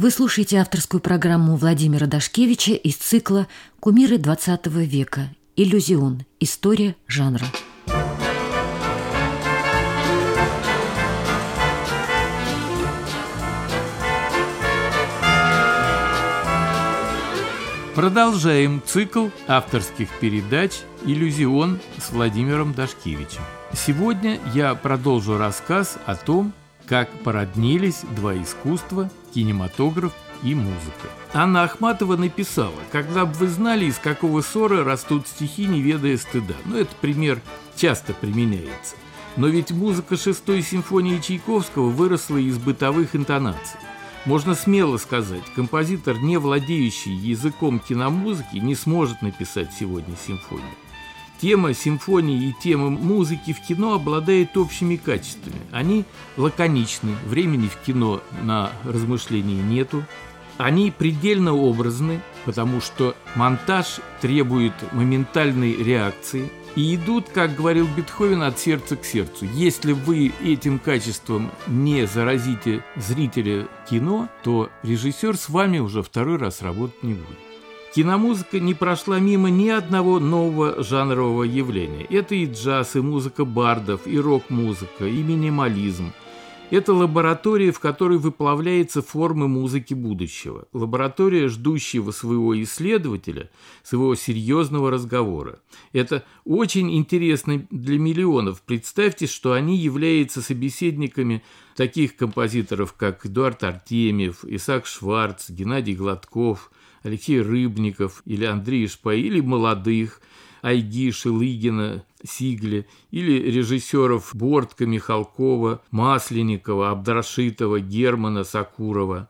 Вы слушаете авторскую программу Владимира Дашкевича из цикла «Кумиры XX века. Иллюзион. История жанра». Продолжаем цикл авторских передач «Иллюзион» с Владимиром Дашкевичем. Сегодня я продолжу рассказ о том, как породнились два искусства – кинематограф и музыка. Анна Ахматова написала, когда бы вы знали, из какого ссора растут стихи, не ведая стыда. Ну, этот пример часто применяется. Но ведь музыка шестой симфонии Чайковского выросла из бытовых интонаций. Можно смело сказать, композитор, не владеющий языком киномузыки, не сможет написать сегодня симфонию. Тема симфонии и тема музыки в кино обладает общими качествами. Они лаконичны, времени в кино на размышления нету. Они предельно образны, потому что монтаж требует моментальной реакции и идут, как говорил Бетховен, от сердца к сердцу. Если вы этим качеством не заразите зрителя кино, то режиссер с вами уже второй раз работать не будет. Киномузыка не прошла мимо ни одного нового жанрового явления. Это и джаз, и музыка бардов, и рок-музыка, и минимализм. Это лаборатория, в которой выплавляются формы музыки будущего. Лаборатория, ждущего своего исследователя, своего серьезного разговора. Это очень интересно для миллионов. Представьте, что они являются собеседниками таких композиторов, как Эдуард Артемьев, Исаак Шварц, Геннадий Гладков – Алексей Рыбников или Андрей Шпай, или молодых, Айги, Шелыгина, Сигли, или режиссеров Бортка, Михалкова, Масленникова, Абдрашитова, Германа, Сакурова.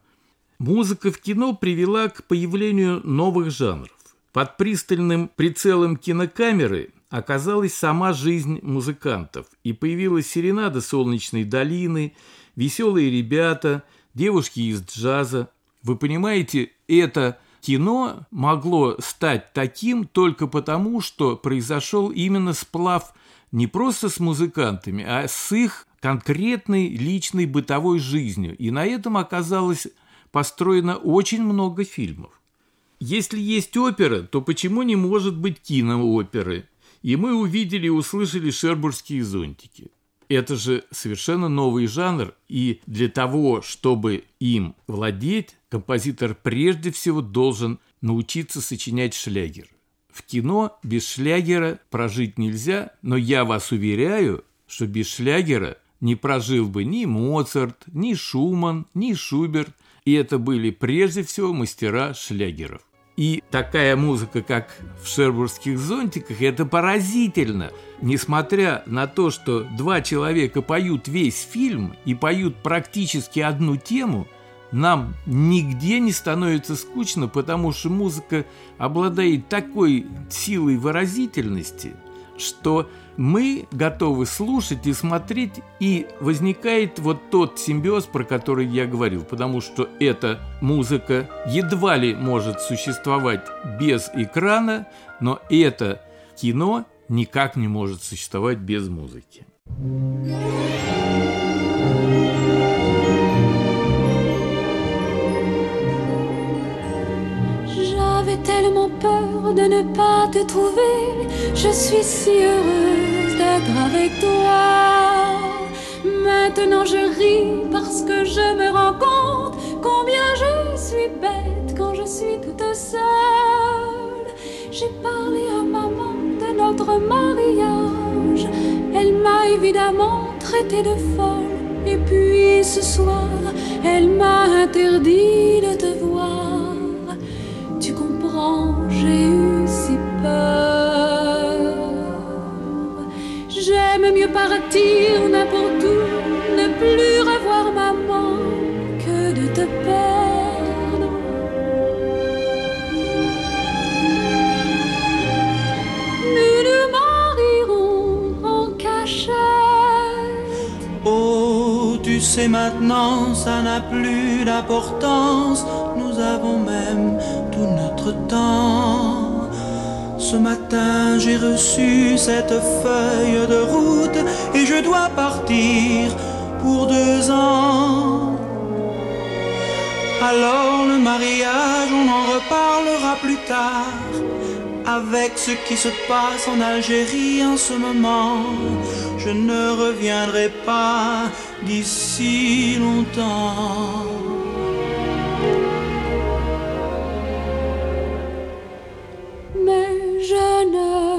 Музыка в кино привела к появлению новых жанров. Под пристальным прицелом кинокамеры оказалась сама жизнь музыкантов, и появилась серенада «Солнечной долины», «Веселые ребята», «Девушки из джаза». Вы понимаете, это – кино могло стать таким только потому, что произошел именно сплав не просто с музыкантами, а с их конкретной личной бытовой жизнью. И на этом оказалось построено очень много фильмов. Если есть опера, то почему не может быть кинооперы? И мы увидели и услышали шербургские зонтики. Это же совершенно новый жанр, и для того, чтобы им владеть, композитор прежде всего должен научиться сочинять шлягер. В кино без шлягера прожить нельзя, но я вас уверяю, что без шлягера не прожил бы ни Моцарт, ни Шуман, ни Шуберт, и это были прежде всего мастера шлягеров. И такая музыка, как в шербургских зонтиках, это поразительно. Несмотря на то, что два человека поют весь фильм и поют практически одну тему, нам нигде не становится скучно, потому что музыка обладает такой силой выразительности, что мы готовы слушать и смотреть, и возникает вот тот симбиоз, про который я говорил, потому что эта музыка едва ли может существовать без экрана, но это кино никак не может существовать без музыки. J'avais tellement peur de ne pas te trouver, je suis si heureuse d'être avec toi. Maintenant je ris parce que je me rends compte combien je suis bête quand je suis toute seule. J'ai parlé à maman de notre mariage. Elle m'a évidemment traité de folle. Et puis ce soir, elle m'a interdit de te voir. J'ai eu si peur? J'aime mieux partir n'importe où, ne plus revoir maman que de te perdre. Sais maintenant, ça n'a plus d'importance. Nous avons même tout notre temps. Ce matin j'ai reçu cette feuille de route et je dois partir pour deux ans. Alors le mariage, on en reparlera plus tard. Avec ce qui se passe en Algérie en ce moment, je ne reviendrai pas d'ici longtemps. Mais je ne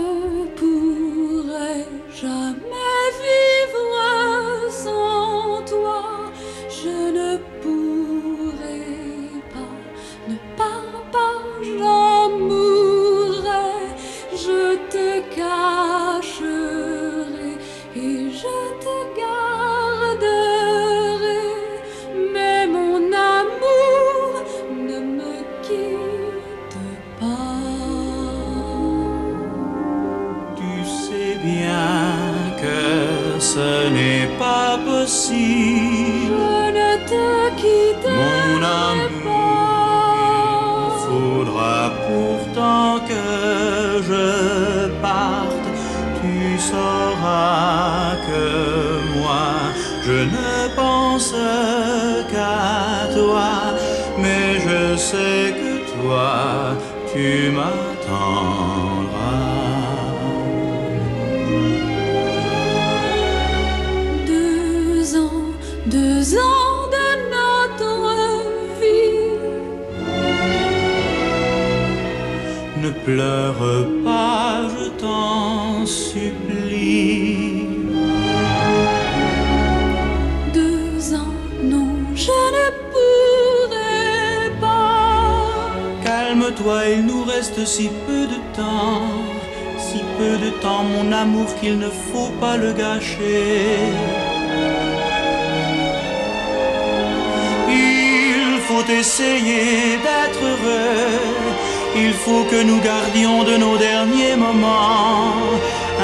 Calme-toi, il nous reste si peu de temps, si peu de temps, mon amour, qu'il ne faut pas le gâcher. Il faut essayer d'être heureux, il faut que nous gardions de nos derniers moments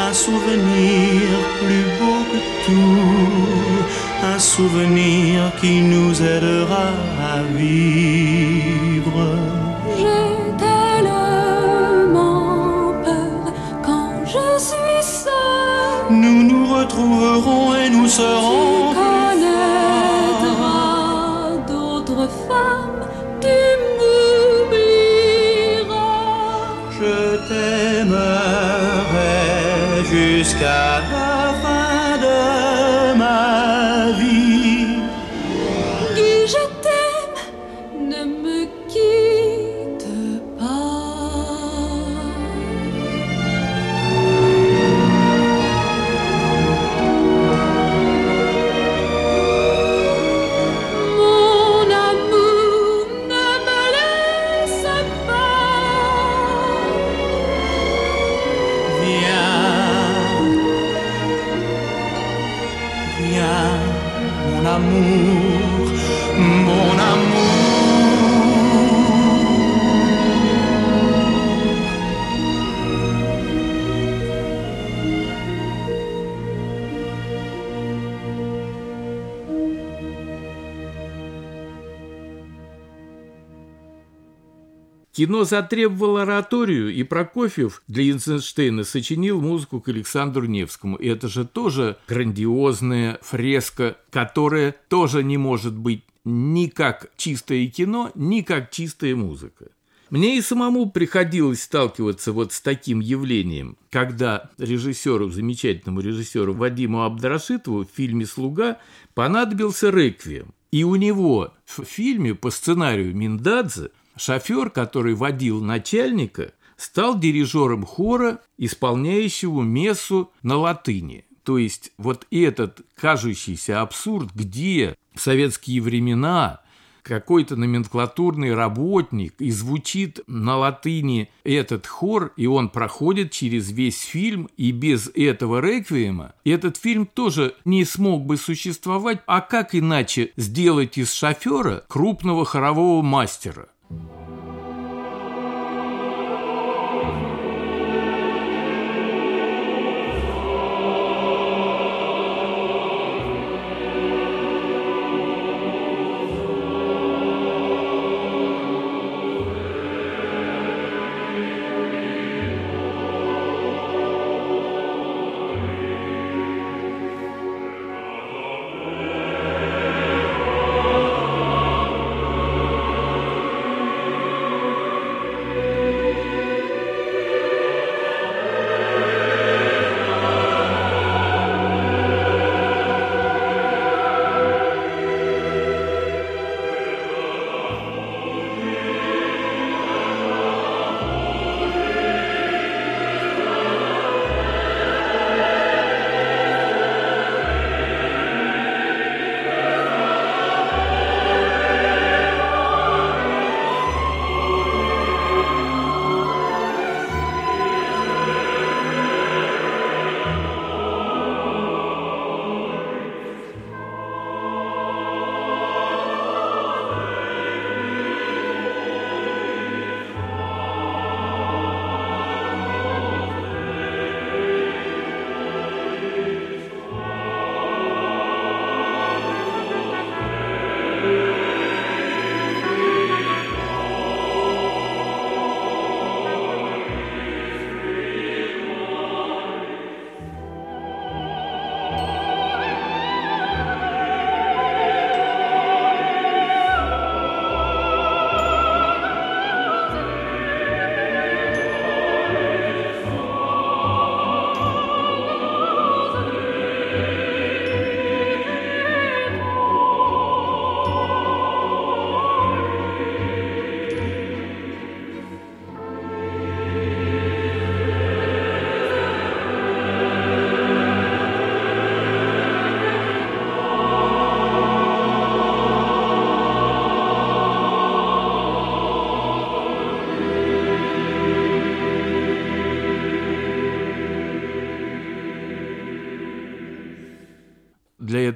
un souvenir plus beau que tout, un souvenir qui nous aidera à vivre. Retrouverons et nous Tu serons connaîtras d'autres femmes, tu m'oublieras. Je t'aimerai jusqu'à la Кино затребовало ораторию, и Прокофьев для Эйзенштейна сочинил музыку к Александру Невскому. И это же тоже грандиозная фреска, которая тоже не может быть ни как чистое кино, ни как чистая музыка. Мне и самому приходилось сталкиваться вот с таким явлением, когда режиссеру, замечательному режиссеру Вадиму Абдрашитову в фильме «Слуга» понадобился реквием. И у него в фильме по сценарию Миндадзе шофер, который водил начальника, стал дирижером хора, исполняющего мессу на латыни. То есть вот этот кажущийся абсурд, где в советские времена какой-то номенклатурный работник и звучит на латыни этот хор, и он проходит через весь фильм, и без этого реквиема этот фильм тоже не смог бы существовать. А как иначе сделать из шофера крупного хорового мастера?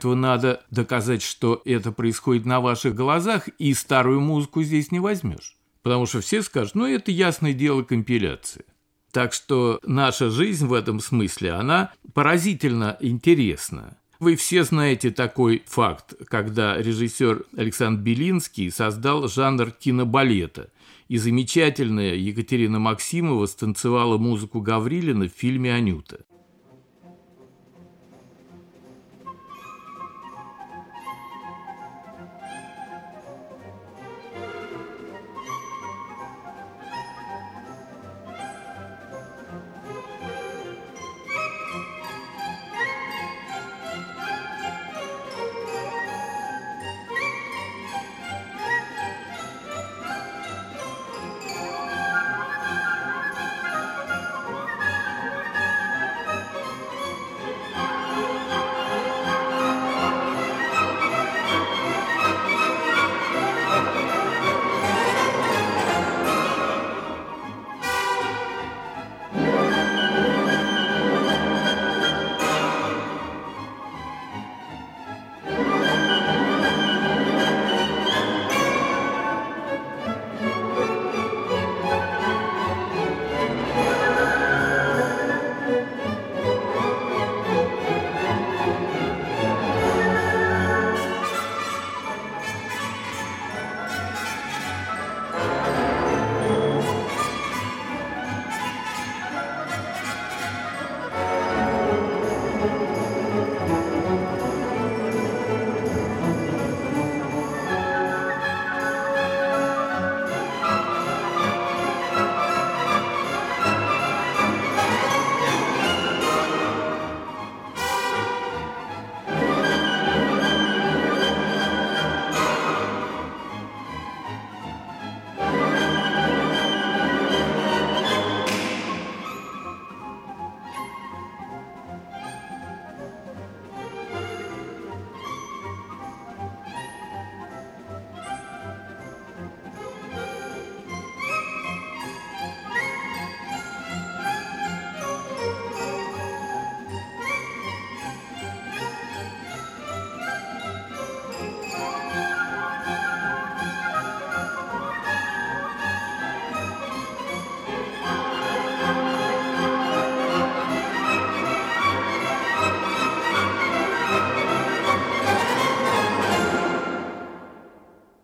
Этого надо доказать, что это происходит на ваших глазах, и старую музыку здесь не возьмешь. Потому что все скажут, ну это ясное дело компиляция. Так что наша жизнь в этом смысле, она поразительно интересна. Вы все знаете такой факт, когда режиссер Александр Белинский создал жанр кинобалета, и замечательная Екатерина Максимова станцевала музыку Гаврилина в фильме «Анюта».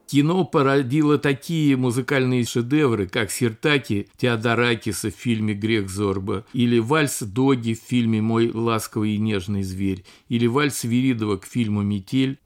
Кино породило такие музыкальные шедевры, как «Сиртаки» Теодоракиса в фильме «Грех Зорба», или «Вальс Доги» в фильме «Мой ласковый и нежный зверь», или «Вальс Веридова» к фильму «Метель».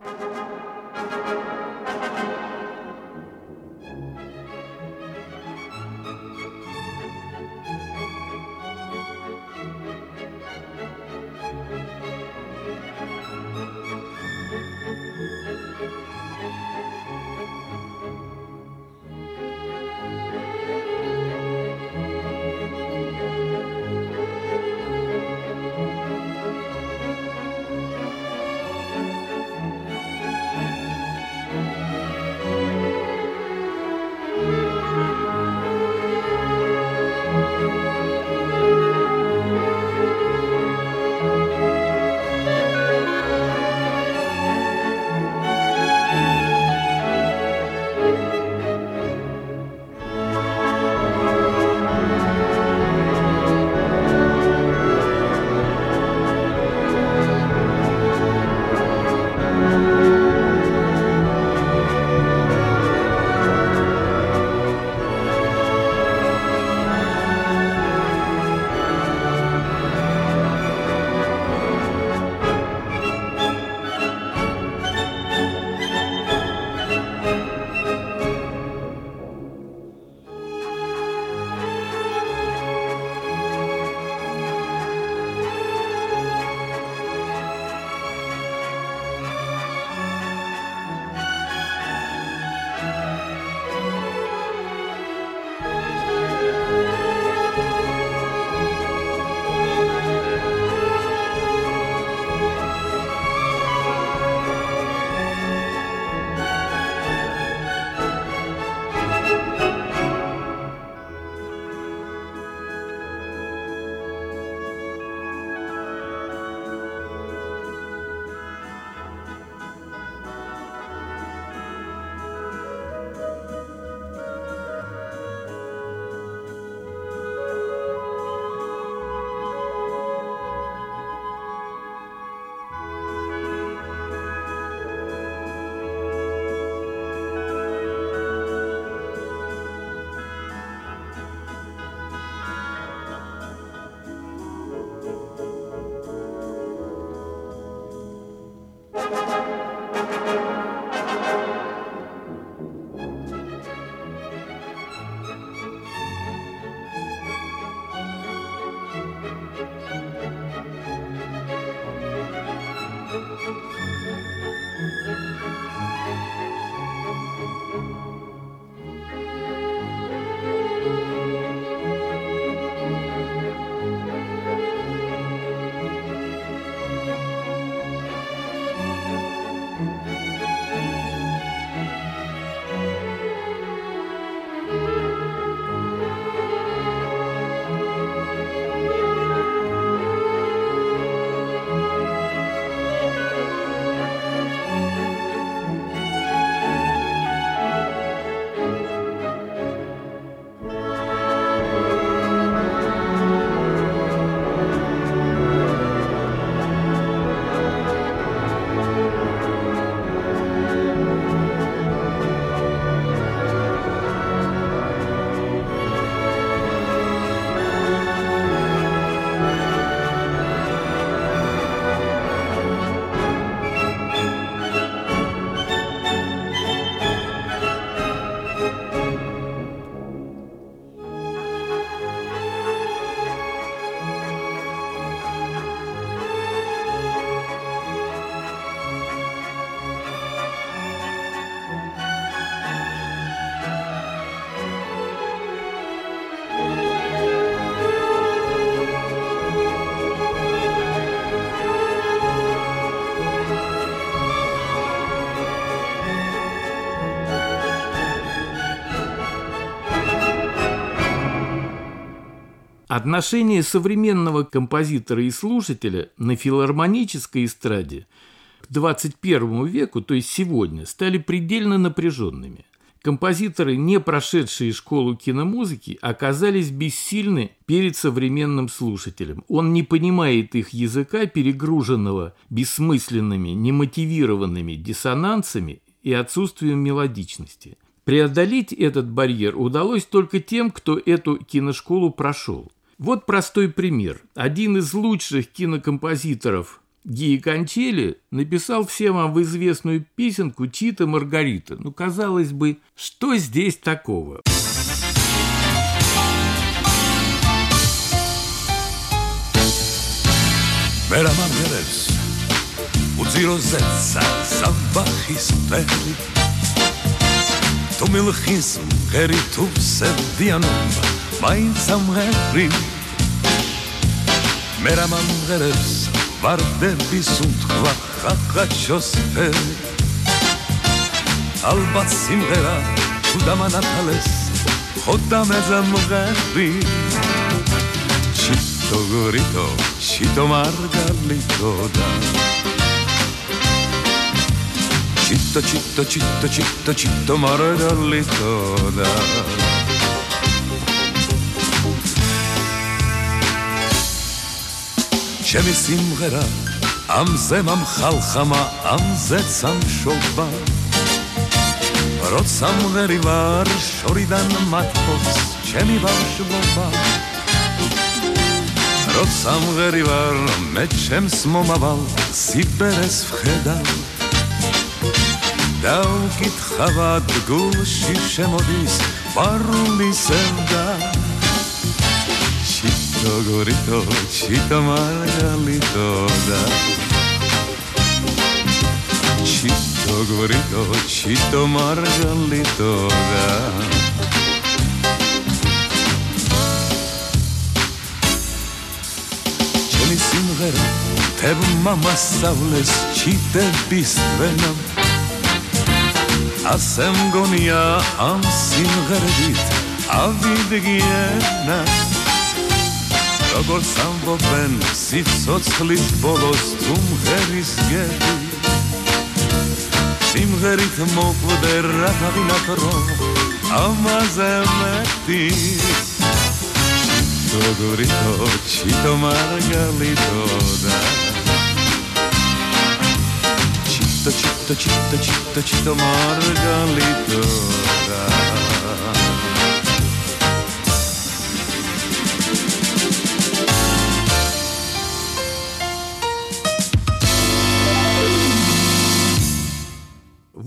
Отношения современного композитора и слушателя на филармонической эстраде к 21 веку, то есть сегодня, стали предельно напряженными. Композиторы, не прошедшие школу киномузыки, оказались бессильны перед современным слушателем. Он не понимает их языка, перегруженного бессмысленными, немотивированными диссонансами и отсутствием мелодичности. Преодолеть этот барьер удалось только тем, кто эту киношколу прошел. Вот простой пример. Один из лучших кинокомпозиторов Гии Кончели написал всем вам известную песенку «Чита Маргарита». Ну, казалось бы, что здесь такого? Vera Mangeres, utzi rozetza, zabach histeri. Tu milchizm, geritu sevdianum, mainz am herim. მე რა მომღერებს ვარდები სუნთქვა ხახაჩოს ფერი ალბათ სიმღერა თუ დამანათალეს ხო დამეზამღები შიტო გურიტო შიტო მარგალიტო და ჩიტო ჩიტო ჩიტო ჩიტო ჩიტო მარგალიტო და ჩემი სიმღერა ამზე მომხალხამა ამზეც ამშობა როცა მღერი ვარ შორიდან მათფობს ჩემი ბავშვობა როცა მღერი ვარ მე ჩემს მომავალ სიბერეს ვხედავ და უკითხავად გულში შემოდის პარული სევდა როგორითო ჩიტო მარგალიტო და ჩიტო გორიტო ჩიტო მარგალიტო და ჩემი სიმღერა თებმა მასწავლეს ჩიტების ვენამ ასე მგონია ამ სიმღერებით ავიდგენა როგორც ამბობენ სიცოცხლის ბოლოს თუ მღერის გები. სიმღერით მოყვდე რა თავინათრო ამაზე მეტი. დოგორიტო ჩიტო მარგალიტო და ჩიტო ჩიტო ჩიტო ჩიტო ჩიტო მარგალიტო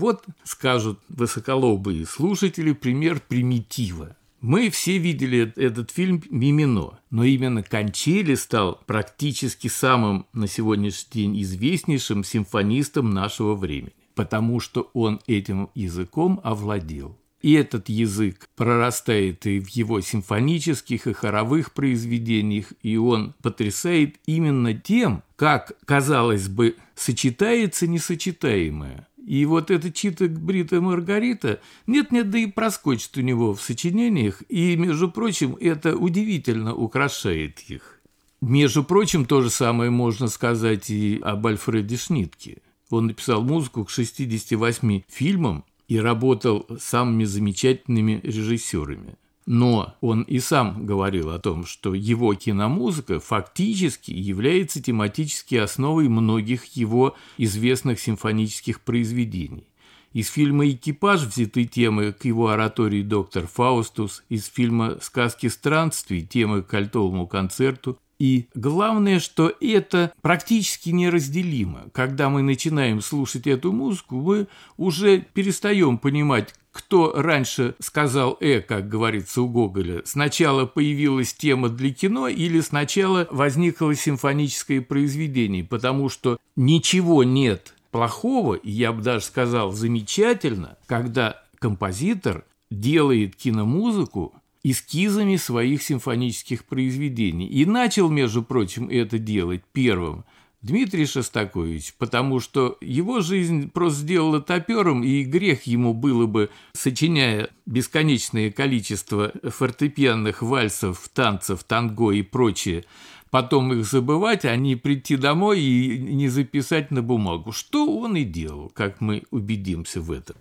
Вот, скажут высоколобые слушатели, пример примитива. Мы все видели этот фильм «Мимино», но именно Кончели стал практически самым на сегодняшний день известнейшим симфонистом нашего времени, потому что он этим языком овладел. И этот язык прорастает и в его симфонических и хоровых произведениях, и он потрясает именно тем, как, казалось бы, сочетается несочетаемое. И вот эта чита Брита Маргарита, нет-нет, да и проскочит у него в сочинениях, и, между прочим, это удивительно украшает их. Между прочим, то же самое можно сказать и об Альфреде Шнитке. Он написал музыку к 68 фильмам и работал с самыми замечательными режиссерами. Но он и сам говорил о том, что его киномузыка фактически является тематической основой многих его известных симфонических произведений. Из фильма «Экипаж» взяты темы к его оратории «Доктор Фаустус», из фильма «Сказки странствий» темы к альтовому концерту, и главное, что это практически неразделимо. Когда мы начинаем слушать эту музыку, мы уже перестаем понимать, кто раньше сказал «э», как говорится у Гоголя, сначала появилась тема для кино или сначала возникло симфоническое произведение, потому что ничего нет плохого, я бы даже сказал замечательно, когда композитор делает киномузыку эскизами своих симфонических произведений. И начал, между прочим, это делать первым Дмитрий Шостакович, потому что его жизнь просто сделала топером, и грех ему было бы, сочиняя бесконечное количество фортепианных вальсов, танцев, танго и прочее, потом их забывать, а не прийти домой и не записать на бумагу. Что он и делал, как мы убедимся в этом.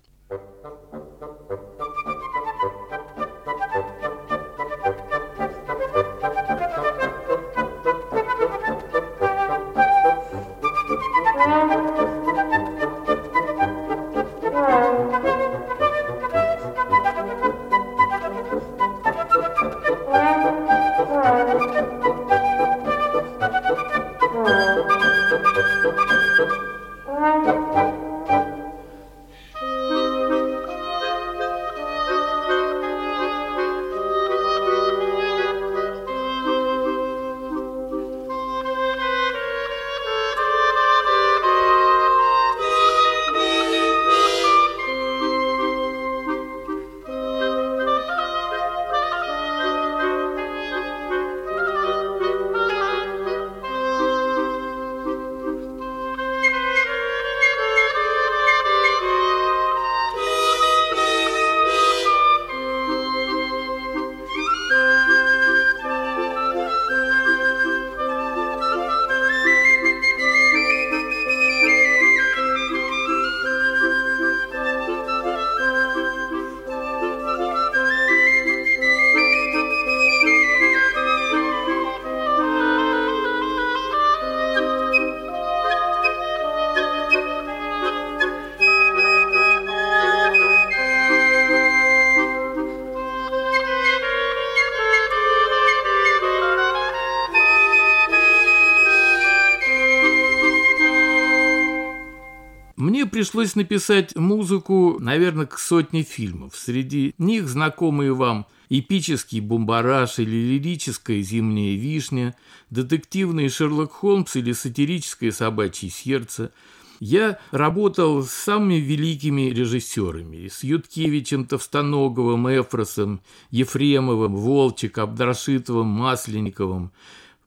Пришлось написать музыку, наверное, к сотне фильмов. Среди них знакомые вам эпический «Бомбараж» или лирическая «Зимняя вишня», детективный «Шерлок Холмс» или сатирическое «Собачье сердце». Я работал с самыми великими режиссерами, с Юткевичем, Товстоноговым, Эфросом, Ефремовым, Волчек, Абдрашитовым, Масленниковым,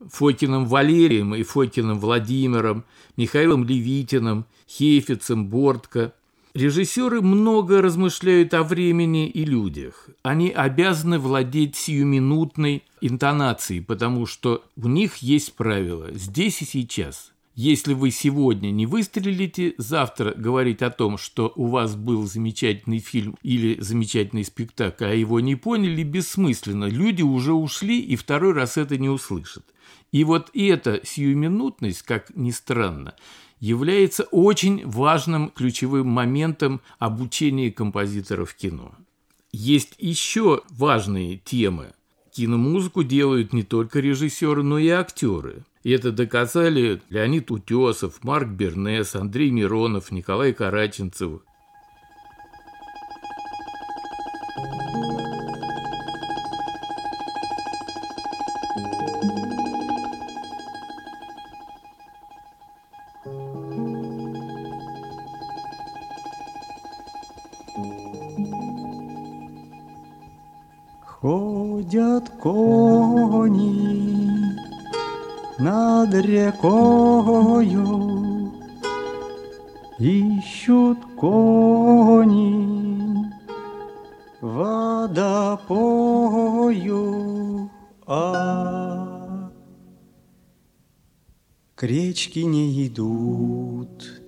Фокиным Валерием и Фокиным Владимиром, Михаилом Левитиным, Хейфицем, Бортко. Режиссеры много размышляют о времени и людях. Они обязаны владеть сиюминутной интонацией, потому что у них есть правило «здесь и сейчас». Если вы сегодня не выстрелите, завтра говорить о том, что у вас был замечательный фильм или замечательный спектакль, а его не поняли, бессмысленно. Люди уже ушли и второй раз это не услышат. И вот эта сиюминутность, как ни странно, является очень важным ключевым моментом обучения композиторов кино. Есть еще важные темы. Киномузыку делают не только режиссеры, но и актеры. И это доказали Леонид Утесов, Марк Бернес, Андрей Миронов, Николай Караченцев, Ходят кони над рекою, Ищут кони водопою, а к речке не идут,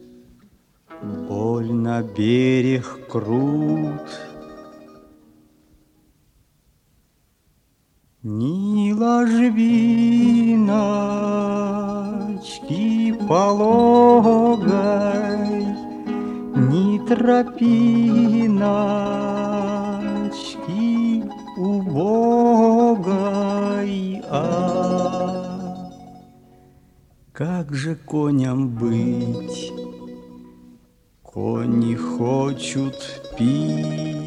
Больно берег крут — тропиночки убогой, а как же коням быть? Кони хочут пить,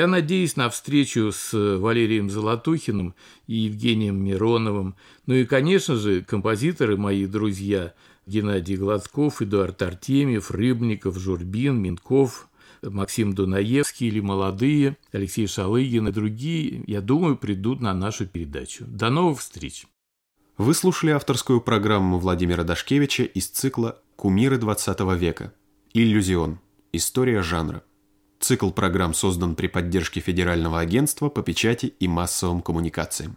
Я надеюсь на встречу с Валерием Золотухиным и Евгением Мироновым, ну и, конечно же, композиторы мои друзья Геннадий Гладков, Эдуард Артемьев, Рыбников, Журбин, Минков, Максим Дунаевский или молодые, Алексей Шалыгин и другие, я думаю, придут на нашу передачу. До новых встреч! Вы слушали авторскую программу Владимира Дашкевича из цикла «Кумиры 20 века. Иллюзион. История жанра». Цикл программ создан при поддержке Федерального агентства по печати и массовым коммуникациям.